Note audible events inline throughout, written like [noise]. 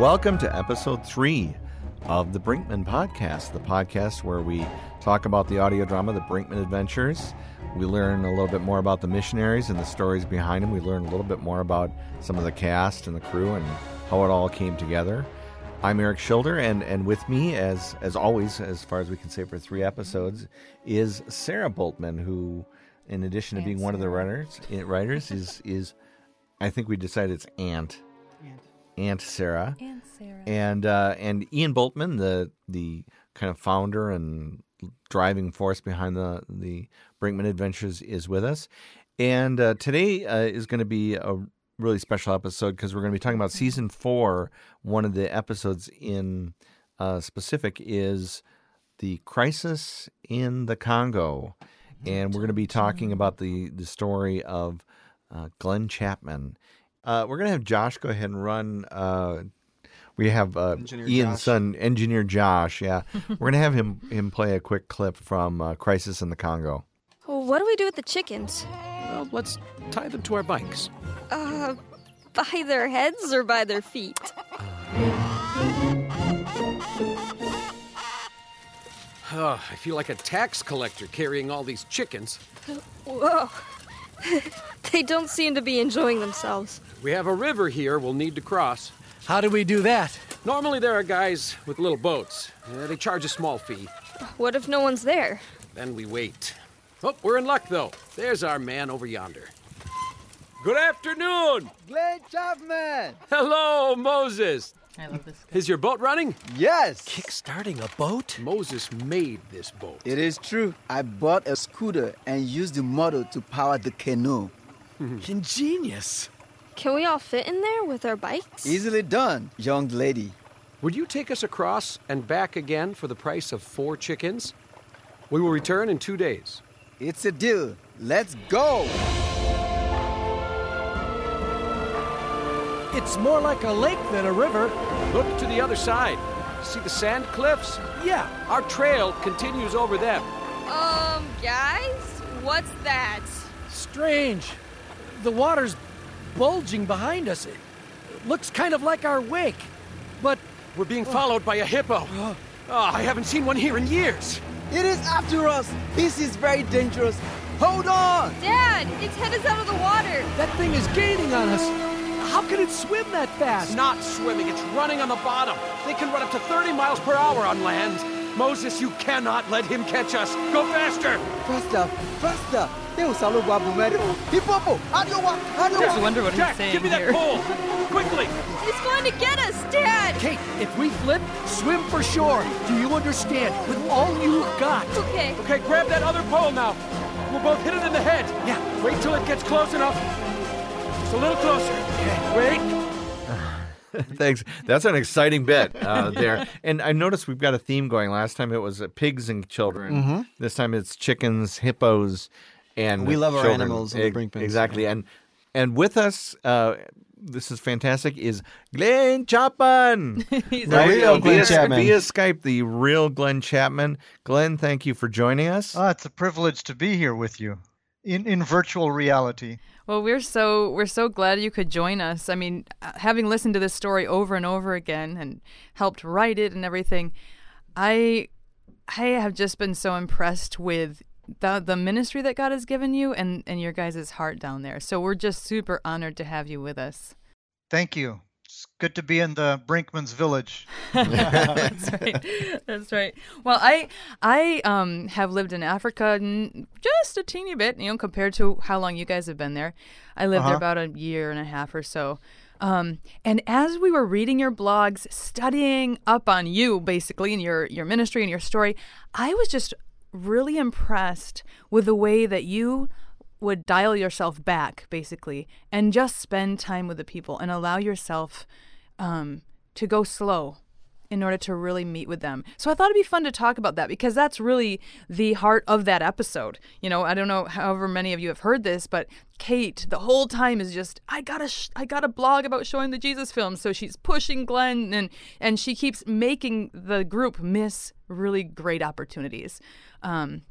welcome to episode three of the Brinkman Podcast, the podcast where we talk about the audio drama, The Brinkman Adventures. We learn a little bit more about the missionaries and the stories behind them. We learn a little bit more about some of the cast and the crew and how it all came together. I'm Eric Schilder, and, and with me, as as always, as far as we can say for three episodes, is Sarah Bultman, who, in addition to being one of the writers, eh, writers is is, I think we decided it's Aunt Aunt Sarah And Sarah. and uh, and Ian Bultman, the the kind of founder and driving force behind the the Brinkman Adventures, is with us. And uh, today uh, is going to be a really special episode because we're going to be talking about season four. One of the episodes in uh, specific is the crisis in the Congo, and we're going to be talking about the the story of uh, Glenn Chapman. Uh, we're going to have Josh go ahead and run. Uh, we have uh, Engineer Ian's Josh. son, engineer Josh. Yeah, [laughs] we're going to have him him play a quick clip from uh, Crisis in the Congo. Well, what do we do with the chickens? Well, let's tie them to our bikes. Uh, by their heads or by their feet? Oh, I feel like a tax collector carrying all these chickens. Whoa. [laughs] they don't seem to be enjoying themselves. We have a river here we'll need to cross. How do we do that? Normally, there are guys with little boats. Uh, they charge a small fee. What if no one's there? Then we wait. Oh, we're in luck, though. There's our man over yonder. Good afternoon! Glenn Chapman! Hello, Moses! I love this. Is your boat running? Yes! Kickstarting a boat? Moses made this boat. It is true. I bought a scooter and used the motor to power the canoe. [laughs] Ingenious. Can we all fit in there with our bikes? Easily done, young lady. Would you take us across and back again for the price of four chickens? We will return in two days. It's a deal. Let's go! It's more like a lake than a river. Look to the other side. See the sand cliffs? Yeah. Our trail continues over them. Um, guys? What's that? Strange. The water's bulging behind us. It looks kind of like our wake. But We're being oh. followed by a hippo. Oh, ah, I haven't seen one here in years. It is after us! This is very dangerous. Hold on! Dad, its head is out of the water. that thing is gaining on us. How can it swim that fast? It's fast? not swimming, it's running on the bottom. They can run up to 30 miles per hour on land. Moses, you cannot let him catch us. Go faster! Faster! Faster! Eu salo gua bumeri. Hipopo! Adowa! Just Adowa! wonder what Jack, he's saying give me that here. pole! Quickly! It's going to get us, Dad. Kate, if we flip, swim for shore. Do you understand? With all you've got. Okay. Okay, grab that other pole now. We'll both hit it in the head. Yeah. Wait till it gets close enough. Just a little closer. Okay. Wait. [laughs] Thanks. That's an exciting bit uh, there. And I noticed we've got a theme going. Last time it was uh, pigs and children. This time it's chickens, hippos, and We love our children. animals on the Brinkmans. Exactly. And and with us, uh, this is fantastic. Is Glenn Chapman? [laughs] He's The Right? real via, Glenn Chapman. via Skype, the real Glenn Chapman. Glenn, thank you for joining us. Ah, it's a privilege to be here with you in, in virtual reality. Well, we're so we're so glad you could join us. I mean, uh, having listened to this story over and over again and helped write it and everything, I I have just been so impressed with the the ministry that God has given you and and your guys' heart down there. So we're just super honored to have you with us. Thank you. It's good to be in the Brinkman's village. [laughs] [laughs] That's right. That's right. Well, I I um have lived in Africa n- just a teeny bit, you know, compared to how long you guys have been there. I lived there Uh-huh. about a year and a half or so. Um, and as we were reading your blogs, studying up on you basically and your your ministry and your story, I was just really impressed with the way that you would dial yourself back basically and just spend time with the people and allow yourself um, to go slow in order to really meet with them. So I thought it'd be fun to talk about that because that's really the heart of that episode. You know, I don't know however many of you have heard this, but Kate the whole time is just I got to sh- I got a blog about showing the Jesus film, so she's pushing Glenn and and she keeps making the group miss really great opportunities. Um,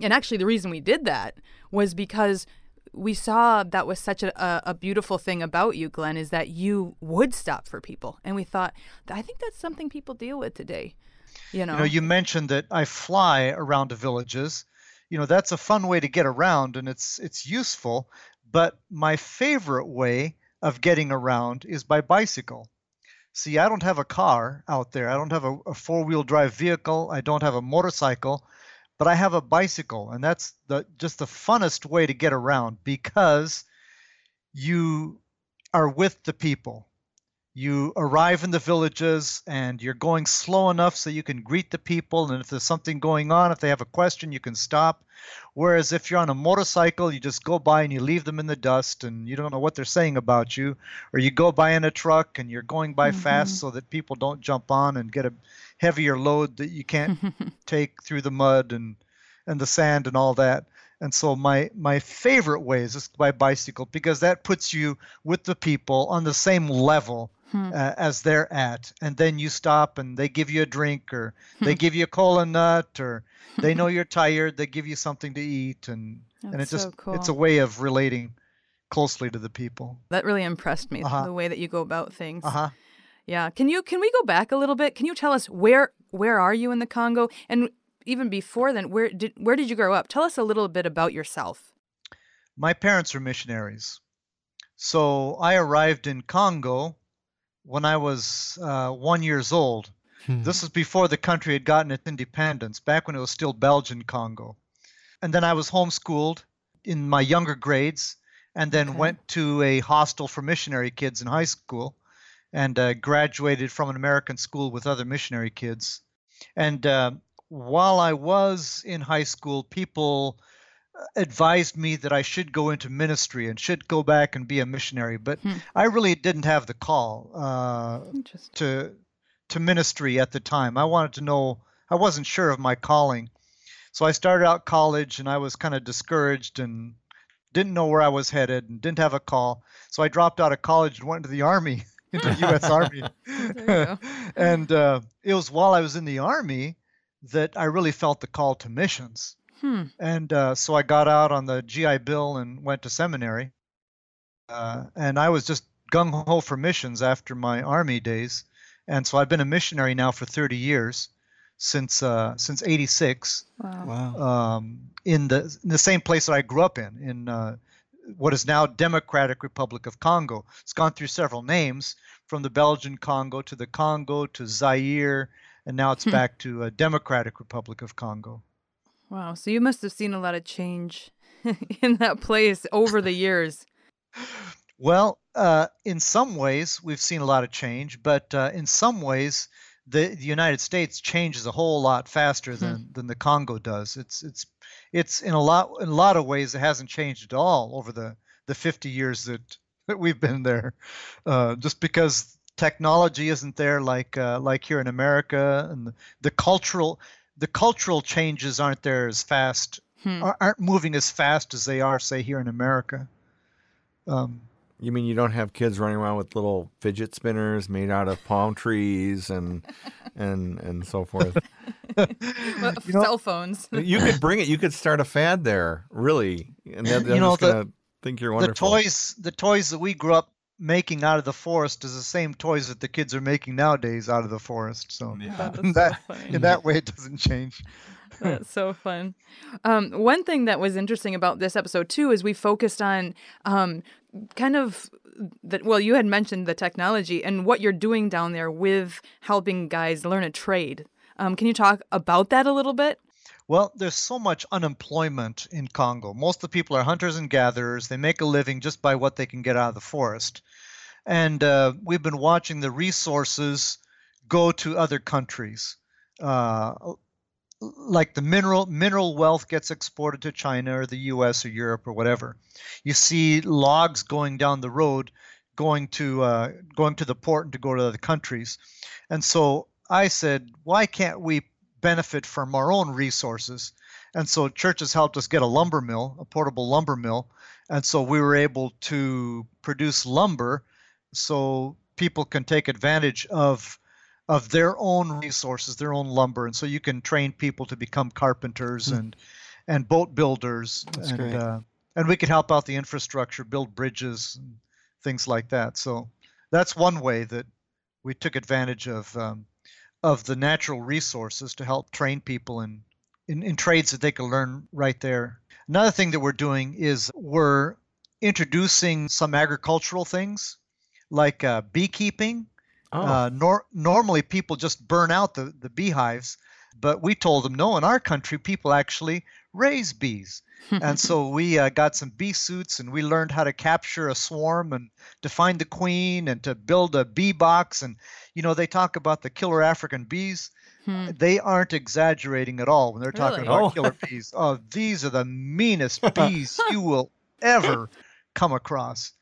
and actually, the reason we did that was because we saw that was such a, a, beautiful thing about you, Glenn, is that you would stop for people. And we thought, I think that's something people deal with today. You know, You know, you mentioned that I fly around the villages. You know, that's a fun way to get around and it's it's useful, but my favorite way of getting around is by bicycle. See, I don't have a car out there. I don't have a, a four-wheel drive vehicle. I don't have a motorcycle, but I have a bicycle, and that's the just the funnest way to get around because you are with the people. You arrive in the villages and you're going slow enough so you can greet the people. And if there's something going on, if they have a question, you can stop. Whereas if you're on a motorcycle, you just go by and you leave them in the dust and you don't know what they're saying about you. Or you go by in a truck and you're going by fast mm-hmm. so that people don't jump on and get a heavier load that you can't [laughs] take through the mud and, and the sand and all that. And so my my favorite way is just by bicycle because that puts you with the people on the same level uh, as they're at. And then you stop and they give you a drink or they give you a cola nut or [laughs] they know you're tired. They give you something to eat and and That's it's so just it's a way of relating closely to the people. that really impressed me, Uh-huh. the way that you go about things. Uh huh. Yeah. Can you can we go back a little bit? Can you tell us where where are you in the Congo? And even before then, where did where did you grow up? Tell us a little bit about yourself. my parents are missionaries. So I arrived in Congo when I was uh, one years old. This was before the country had gotten its independence, back when it was still Belgian Congo. And then I was homeschooled in my younger grades, and then Okay. went to a hostel for missionary kids in high school, and uh, graduated from an American school with other missionary kids. And uh, while I was in high school, people advised me that I should go into ministry and should go back and be a missionary, but Hmm. I really didn't have the call uh, to to ministry at the time. I wanted to know. I wasn't sure of my calling, so I started out college and I was kind of discouraged and didn't know where I was headed and didn't have a call. So I dropped out of college and went into the army, [laughs] into [laughs] the U.S. Army. [laughs] There you go. [laughs] and uh, it was while I was in the army that I really felt the call to missions. Hmm. And uh, so I got out on the GI Bill and went to seminary. Uh, and I was just gung ho for missions after my army days. And so I've been a missionary now for 30 years, since uh, since '86, Wow. Wow. um, in the in the same place that I grew up in, in uh, what is now Democratic Republic of Congo. It's gone through several names, from the Belgian Congo to the Congo to Zaire, and now it's back to uh, Democratic Republic of Congo. Wow. So you must have seen a lot of change [laughs] in that place over the years. Well, uh, in some ways, we've seen a lot of change, but uh, in some ways, the, the United States changes a whole lot faster than, than the Congo does. It's it's it's in a lot in a lot of ways it hasn't changed at all over the, the 50 years that, that we've been there. Uh, just because technology isn't there like uh, like here in America, and the, the cultural the cultural changes aren't there as fast Hmm. aren't moving as fast as they are say here in America. Um, You mean you don't have kids running around with little fidget spinners made out of palm trees and [laughs] and and so forth? Well, You know- Cell phones. you could bring it. You could start a fad there, really, and they're, they're You know, just the- gonna think you're wonderful. the toys the toys that we grew up making out of the forest is the same toys that the kids are making nowadays out of the forest. So [laughs] That in is that so in that way it doesn't change. [laughs] That's so fun. Um, one thing that was interesting about this episode too is we focused on um, kind of that. Well, you had mentioned the technology and what you're doing down there with helping guys learn a trade. Um, can you talk about that a little bit? Well, there's so much unemployment in Congo. Most of the people are hunters and gatherers. They make a living just by what they can get out of the forest. And uh, we've been watching the resources go to other countries. Uh, like the mineral mineral wealth gets exported to China or the U.S. or Europe or whatever. You see logs going down the road, going to uh, going to the port and to go to other countries. And so I said, why can't we benefit from our own resources? And so churches helped us get a lumber mill, a portable lumber mill, and so we were able to produce lumber, so people can take advantage of of their own resources, their own lumber, and so you can train people to become carpenters and and boat builders. That's and. Uh, and we could help out the infrastructure, build bridges, and things like that. So that's one way that we took advantage of um, of the natural resources to help train people in, in in trades that they can learn right there. Another thing that we're doing is we're introducing some agricultural things like uh, beekeeping. Oh. Uh, nor- normally, people just burn out the, the beehives, but we told them no, in our country, people actually raise bees. [laughs] and so we uh, got some bee suits and we learned how to capture a swarm and to find the queen and to build a bee box. And, you know, they talk about the killer African bees. Hmm. They aren't exaggerating at all when they're talking Really? about Oh. killer bees. Oh, these are the meanest [laughs] bees you will ever come across.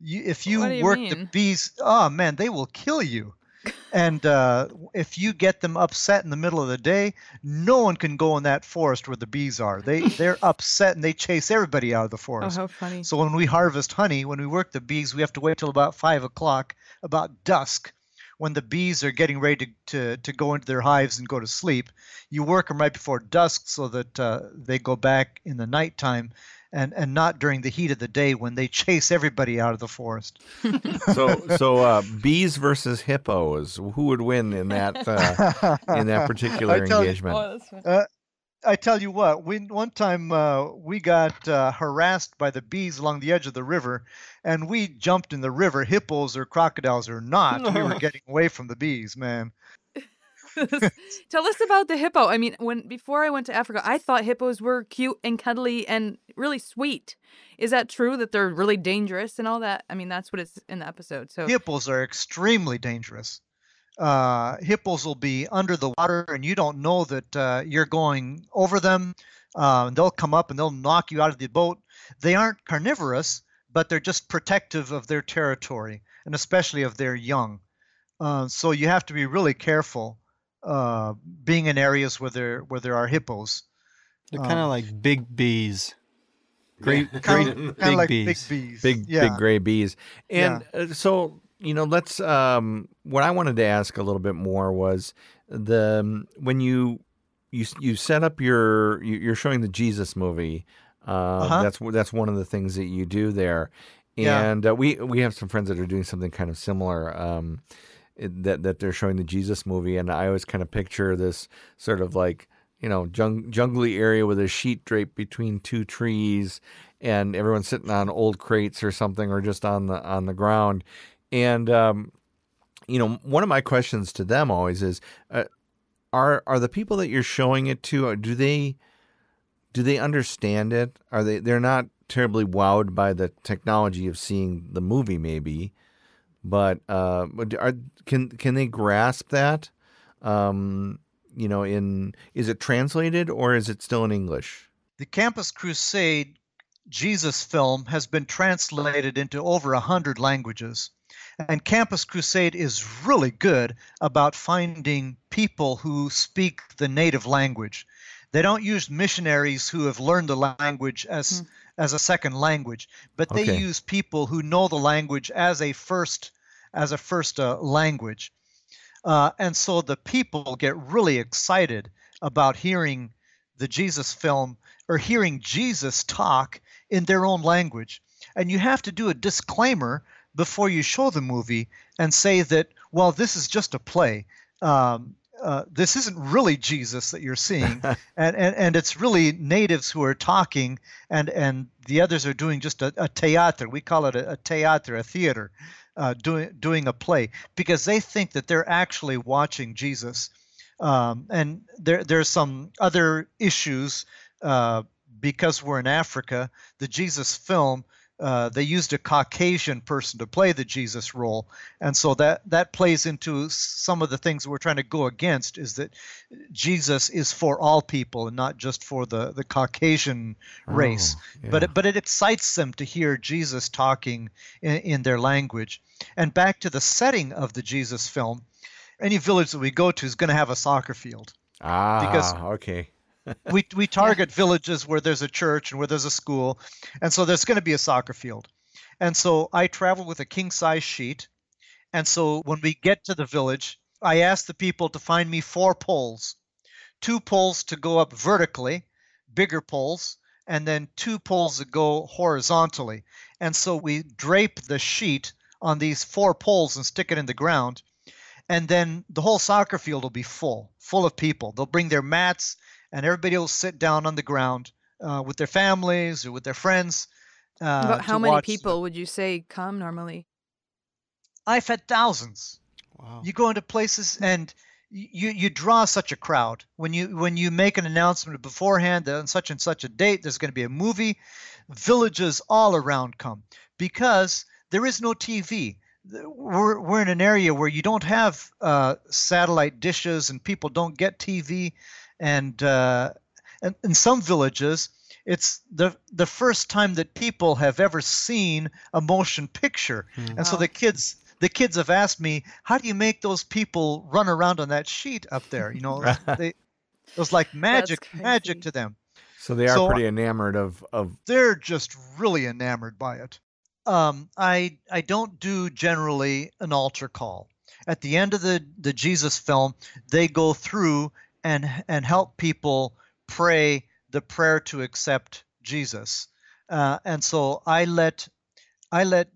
You, if you you work the bees, oh man, they will kill you. [laughs] And uh, if you get them upset in the middle of the day, no one can go in that forest where the bees are. They [laughs] they're upset and they chase everybody out of the Oh, forest. how funny. So when we harvest honey, when we work the bees, we have to wait till about five o'clock, about dusk, when the bees are getting ready to, to, to go into their hives and go to sleep. You work them right before dusk so that uh, they go back in the nighttime and, and not during the heat of the day when they [laughs] chase everybody out of the forest. [laughs] so so uh, bees versus hippos. Who would win in that uh, in that [laughs] particular I tell you- engagement? Oh. I tell you what, we, one time uh, we got uh, harassed by the bees along the edge of the river, and we jumped in the river, hippos or crocodiles or not. we were getting away from the bees, man. [laughs] Tell us about the hippo. I mean, when before I went to Africa, I thought hippos were cute and cuddly and really sweet. Is that true that they're really dangerous and all that? I mean, that's what it's in the episode. So Hippos are extremely dangerous. Uh, hippos will be under the water, and you don't know that uh, you're going over them. Uh, they'll come up and they'll knock you out of the boat. They aren't carnivorous, but they're just protective of their territory, and especially of their young. Uh, so you have to be really careful uh, being in areas where there where there are hippos. They're kind of Um, like big bees. Great, [laughs] great Kind big of like bees. big bees. big yeah. big gray bees and uh, so you know let's um what i wanted to ask a little bit more was the um, when you you you set up your you- you're showing the jesus movie uh Uh-huh. that's that's one of the things that you do there Yeah. and uh, we we have some friends that are doing something kind of similar um it- that that they're showing the jesus movie and i always kind of picture this sort of like you know, jung- jungly area with a sheet draped between two trees, and everyone's sitting on old crates or something, or just on the on the ground. And um, you know, one of my questions to them always is, uh, are are the people that you're showing it to? uh, Do they do they understand it? Are they they're not terribly wowed by the technology of seeing the movie, maybe, but uh, are, can can they grasp that? Um, you know, in is it translated or is it still in English? The Campus Crusade Jesus film has been translated into over a hundred languages. And Campus Crusade is really good about finding people who speak the native language. They don't use missionaries who have learned the language as as a second language, but they Okay. use people who know the language as a first as a first uh, language. Uh, and so the people get really excited about hearing the Jesus film or hearing Jesus talk in their own language. And you have to do a disclaimer before you show the movie and say that, well, this is just a play. Um, uh, this isn't really Jesus that you're seeing, [laughs] and, and and it's really natives who are talking, and and the others are doing just a, a theater. We call it a, a theater, a theater, uh, doing doing a play because they think that they're actually watching Jesus. Um, and there there's some other issues uh, because we're in Africa. The Jesus film. Uh, they used a Caucasian person to play the Jesus role, and so that that plays into some of the things we're trying to go against. Is that Jesus is for all people and not just for the the Caucasian race. Oh, But it, but it excites them to hear Jesus talking in, in their language. And back to the setting of the Jesus film, any village that we go to is going to have a soccer field. Ah, because- okay. [laughs] we we target villages where there's a church and where there's a school, and so there's going to be a soccer field. And so I travel with a king size sheet, and so when we get to the village, I ask the people to find me four poles, two poles to go up vertically, bigger poles, and then two poles that go horizontally. And so we drape the sheet on these four poles and stick it in the ground. And then the whole soccer field will be full, full of people. They'll bring their mats, and everybody will sit down on the ground uh, with their families or with their friends. Uh, About how many watch- people would you say come normally? I've had thousands. Wow. You go into places and you you draw such a crowd when you when you make an announcement beforehand that on such and such a date there's going to be a movie. Villages all around come because there is no TV. The- We're we're in an area where you don't have uh, satellite dishes and people don't get TV, and uh, and in some villages it's the the first time that people have ever seen a motion picture. And so the kids the kids have asked me how do you make those people run around on that sheet up there? You know [laughs] they it was like magic magic to them. So they are So- pretty enamored of of they're just really enamored by it. Um, I I don't do generally an altar call. At the end of the the Jesus film, they go through and and help people pray the prayer to accept Jesus, uh, and so I let I let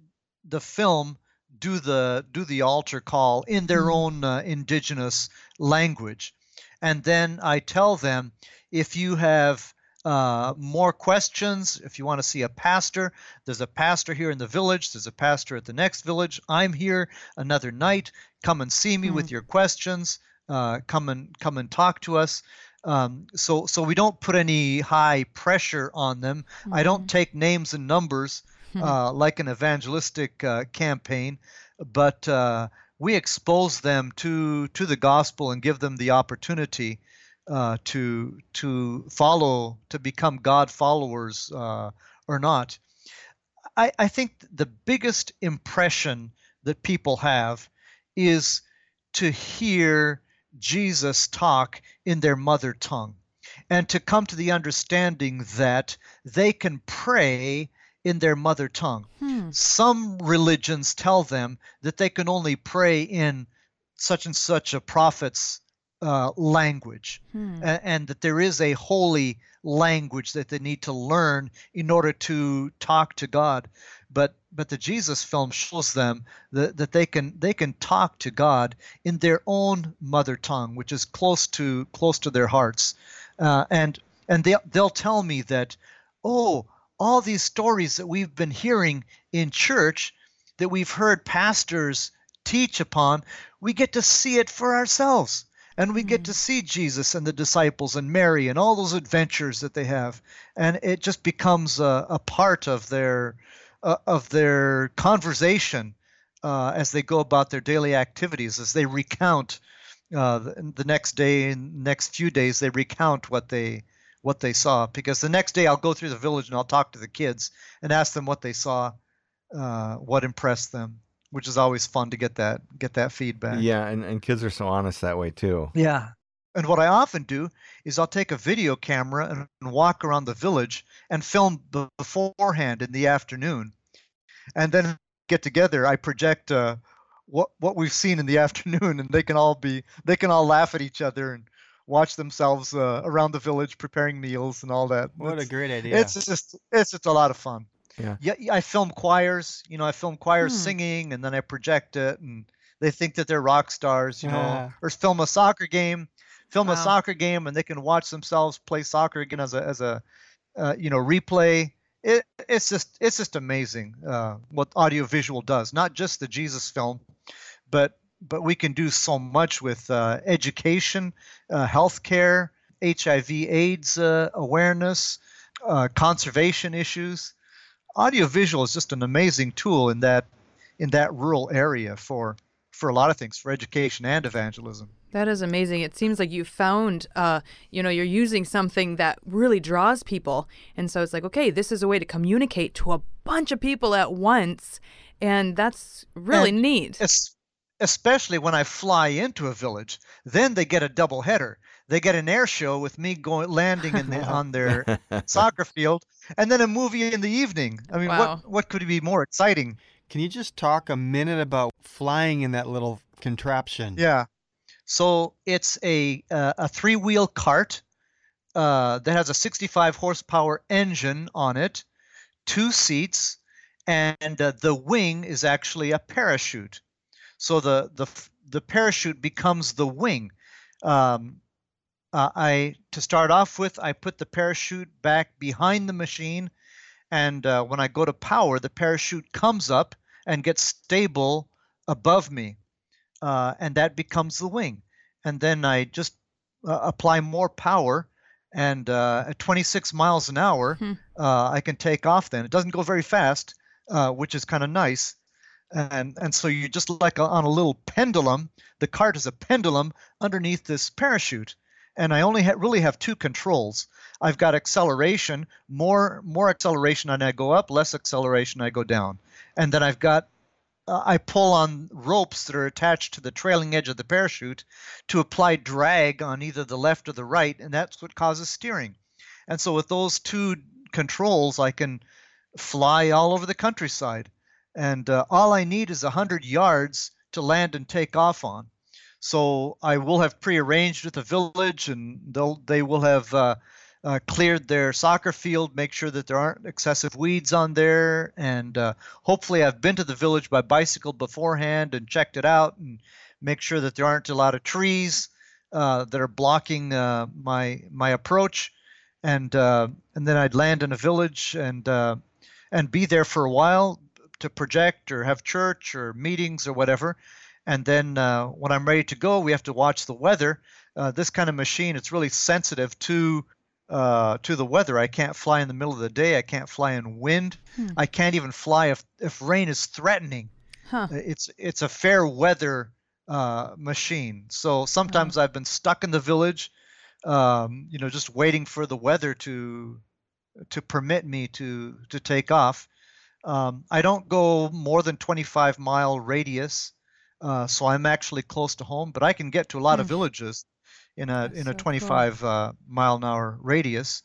the film do the do the altar call in their own uh, indigenous language, and then I tell them if you have uh, more questions, if you want to see a pastor, there's a pastor here in the village, there's a pastor at the next village. I'm here another night. Come and see me with your questions. Uh, come and come and talk to us. Um, so so we don't put any high pressure on them. I don't take names and numbers uh, like an evangelistic uh, campaign, but uh, we expose them to to the gospel and give them the opportunity uh, to to follow to become God followers uh, or not. I, I think the biggest impression that people have is to hear Jesus talk in their mother tongue and to come to the understanding that they can pray in their mother tongue. Some religions tell them that they can only pray in such and such a prophet's uh, language, a- and, that there is a holy language that they need to learn in order to talk to God. But but the Jesus film shows them that, that they can they can talk to God in their own mother tongue, which is close to close to their hearts, uh, and and they they'll tell me that, oh, all these stories that we've been hearing in church, that we've heard pastors teach upon, we get to see it for ourselves. And we get to see Jesus and the disciples and Mary and all those adventures that they have. And it just becomes a, a part of their uh, of their conversation uh, as they go about their daily activities, as they recount uh, the, the next day and next few days, they recount what they what they saw. Because the next day I'll go through the village and I'll talk to the kids and ask them what they saw, uh, what impressed them, which is always fun to get that get that feedback. yeah, and, and kids are so honest that way too. Yeah. And what I often do is I'll take a video camera and, and walk around the village and film be- beforehand in the afternoon. And then get together, I project uh, what what we've seen in the [laughs] afternoon and they can all be they can all laugh at each other and watch themselves uh, around the village preparing meals and all that. What a great idea. It's just it's just a lot of fun. Yeah. Yeah, I film choirs. You know, I film choirs Hmm. singing, and then I project it, and they think that they're rock stars. You know, Ah. or film a soccer game, film a soccer game, and they can watch themselves play soccer again as a as a uh, you know replay. It it's just it's just amazing uh, what audiovisual does. Not just the Jesus film, but but we can do so much with uh, education, uh, healthcare, HIV/AIDS uh, awareness, uh, conservation issues. Audiovisual is just an amazing tool in that in that rural area for for a lot of things, for education and evangelism. That is amazing. It seems like you found, uh, you know, you're using something that really draws people. And so it's like, okay, this is a way to communicate to a bunch of people at once. And that's really And neat. Es- especially when I fly into a village, then they get a double header. They get an air show with me going landing in the, [laughs] on their soccer field, and then a movie in the evening. I mean, Wow. what what could be more exciting? Can you just talk a minute about flying in that little contraption? Yeah. So it's a uh, a three wheel cart uh, that has a 65 horsepower engine on it, two seats, and uh, the wing is actually a parachute. So the the the parachute becomes the wing. Um, uh, I to start off with, I put the parachute back behind the machine, and uh, when I go to power, the parachute comes up and gets stable above me, uh, and that becomes the wing. And then I just uh, apply more power, and uh, at 26 miles an hour, Hmm. uh, I can take off. Then it doesn't go very fast, uh, which is kind of nice. And and so you just like a, on a little pendulum. The cart is a pendulum underneath this parachute, and I only ha- really have two controls. I've got acceleration, more more acceleration, and I go up. Less acceleration, I go down. And then I've got uh, I pull on ropes that are attached to the trailing edge of the parachute to apply drag on either the left or the right, and that's what causes steering. And so with those two controls, I can fly all over the countryside. And uh, all I need is 100 yards to land and take off on. So I will have pre-arranged with the village, and they'll they will have uh, uh, cleared their soccer field, make sure that there aren't excessive weeds on there, and uh, hopefully I've been to the village by bicycle beforehand and checked it out, and make sure that there aren't a lot of trees uh, that are blocking uh, my my approach, and uh, and then I'd land in a village and and be there for a while to project or have church or meetings or whatever. And then uh, when I'm ready to go, we have to watch the weather. Uh, this kind of machine, it's really sensitive to uh, to the weather. I can't fly in the middle of the day. I can't fly in wind. I can't even fly if if rain is threatening. Huh. It's it's a fair weather uh, machine. So sometimes I've been stuck in the village, um, you know, just waiting for the weather to to permit me to to take off. Um, I don't go more than 25 mile radius, uh, so I'm actually close to home. But I can get to a lot of Hmm. villages in a That's in so a cool. 25 uh, mile an hour radius.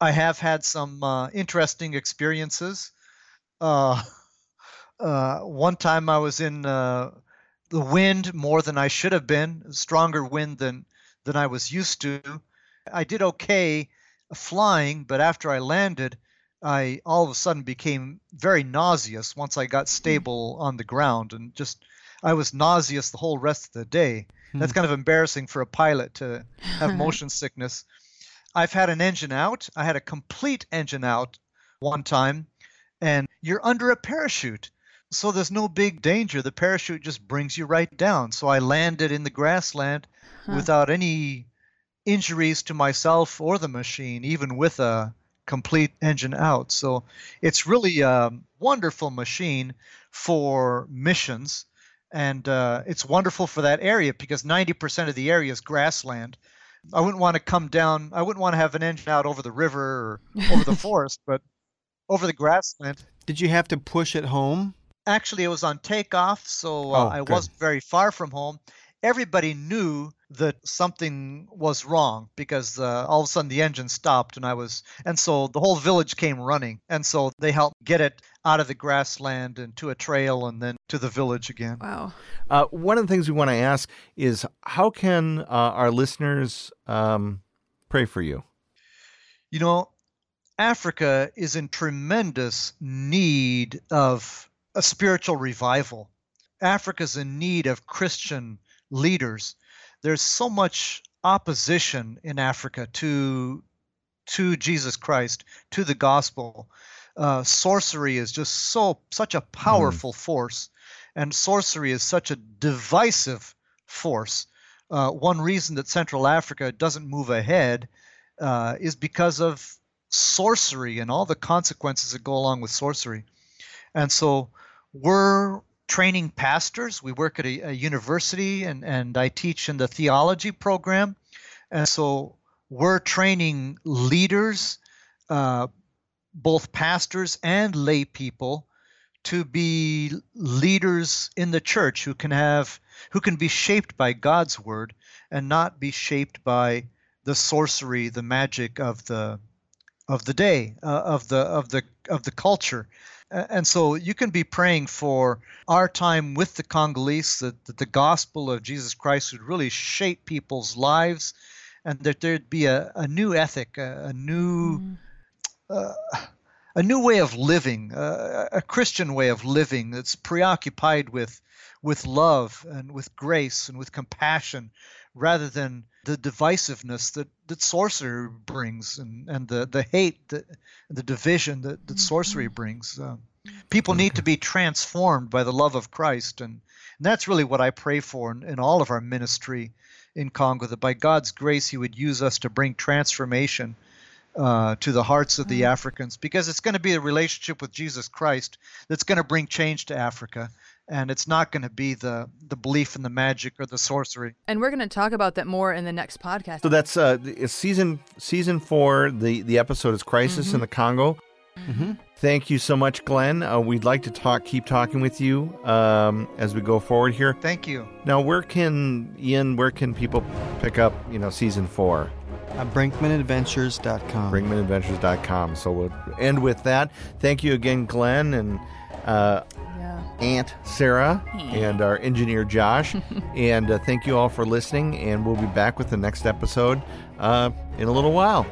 I have had some uh, interesting experiences. Uh, [laughs] uh, one time I was in uh, the wind more than I should have been, stronger wind than than I was used to. I did okay flying, but after I landed, I all of a sudden became very nauseous once I got stable on the ground, and just I was nauseous the whole rest of the day. That's hmm. kind of embarrassing for a pilot to have [laughs] motion sickness. I've had an engine out. I had a complete engine out one time, and you're under a parachute. So there's no big danger. The parachute just brings you right down. So I landed in the grassland Huh. without any injuries to myself or the machine, even with a complete engine out. So it's really a wonderful machine for missions. And uh, it's wonderful for that area because 90% of the area is grassland. I wouldn't want to come down, I wouldn't want to have an engine out over the river or [laughs] over the forest, but over the grassland. Did you have to push it home? Actually, it was on takeoff, so uh, Oh, I wasn't very far from home. Everybody knew that something was wrong because uh, all of a sudden the engine stopped, and I was, and so the whole village came running, and so they helped get it out of the grassland and to a trail, and then to the village again. Wow. Uh, one of the things we want to ask is how can uh, our listeners um, pray for you? You know, Africa is in tremendous need of a spiritual revival. Africa's in need of Christian leaders. There's so much opposition in Africa to to Jesus Christ, to the gospel. Uh, sorcery is just so such a powerful force, and sorcery is such a divisive force. Uh, one reason that Central Africa doesn't move ahead uh, is because of sorcery and all the consequences that go along with sorcery. And so we're training pastors. We work at a, a university and, and I teach in the theology program. And so we're training leaders, uh, both pastors and lay people, to be leaders in the church who can have who can be shaped by God's word and not be shaped by the sorcery, the magic of the of the day, uh, of the of the of the culture. And so you can be praying for our time with the Congolese that, that the gospel of Jesus Christ would really shape people's lives and that there'd be a, a new ethic, a, a new. Uh, a new way of living, uh, a Christian way of living that's preoccupied with with love and with grace and with compassion, rather than the divisiveness that, that sorcery brings and, and the, the hate, that, the division that, that sorcery brings. Uh, people need to be transformed by the love of Christ. And, and that's really what I pray for in, in all of our ministry in Congo, that by God's grace, He would use us to bring transformation uh, to the hearts of the Africans because it's going to be a relationship with Jesus Christ that's going to bring change to Africa. And it's not going to be the, the belief in the magic or the sorcery. And we're going to talk about that more in the next podcast. So that's uh, season season four. The the episode is Crisis in the Congo. Thank you so much, Glenn. Uh, we'd like to talk, keep talking with you um, as we go forward here. Thank you. Now, where can Ian? Where can people pick up? You know, season four. Uh, BrinkmanAdventures.com. BrinkmanAdventures.com. So we'll end with that. Thank you again, Glenn, and uh, yeah. Aunt Sarah, and our engineer Josh. [laughs] and uh, thank you all for listening. And we'll be back with the next episode uh, in a little while.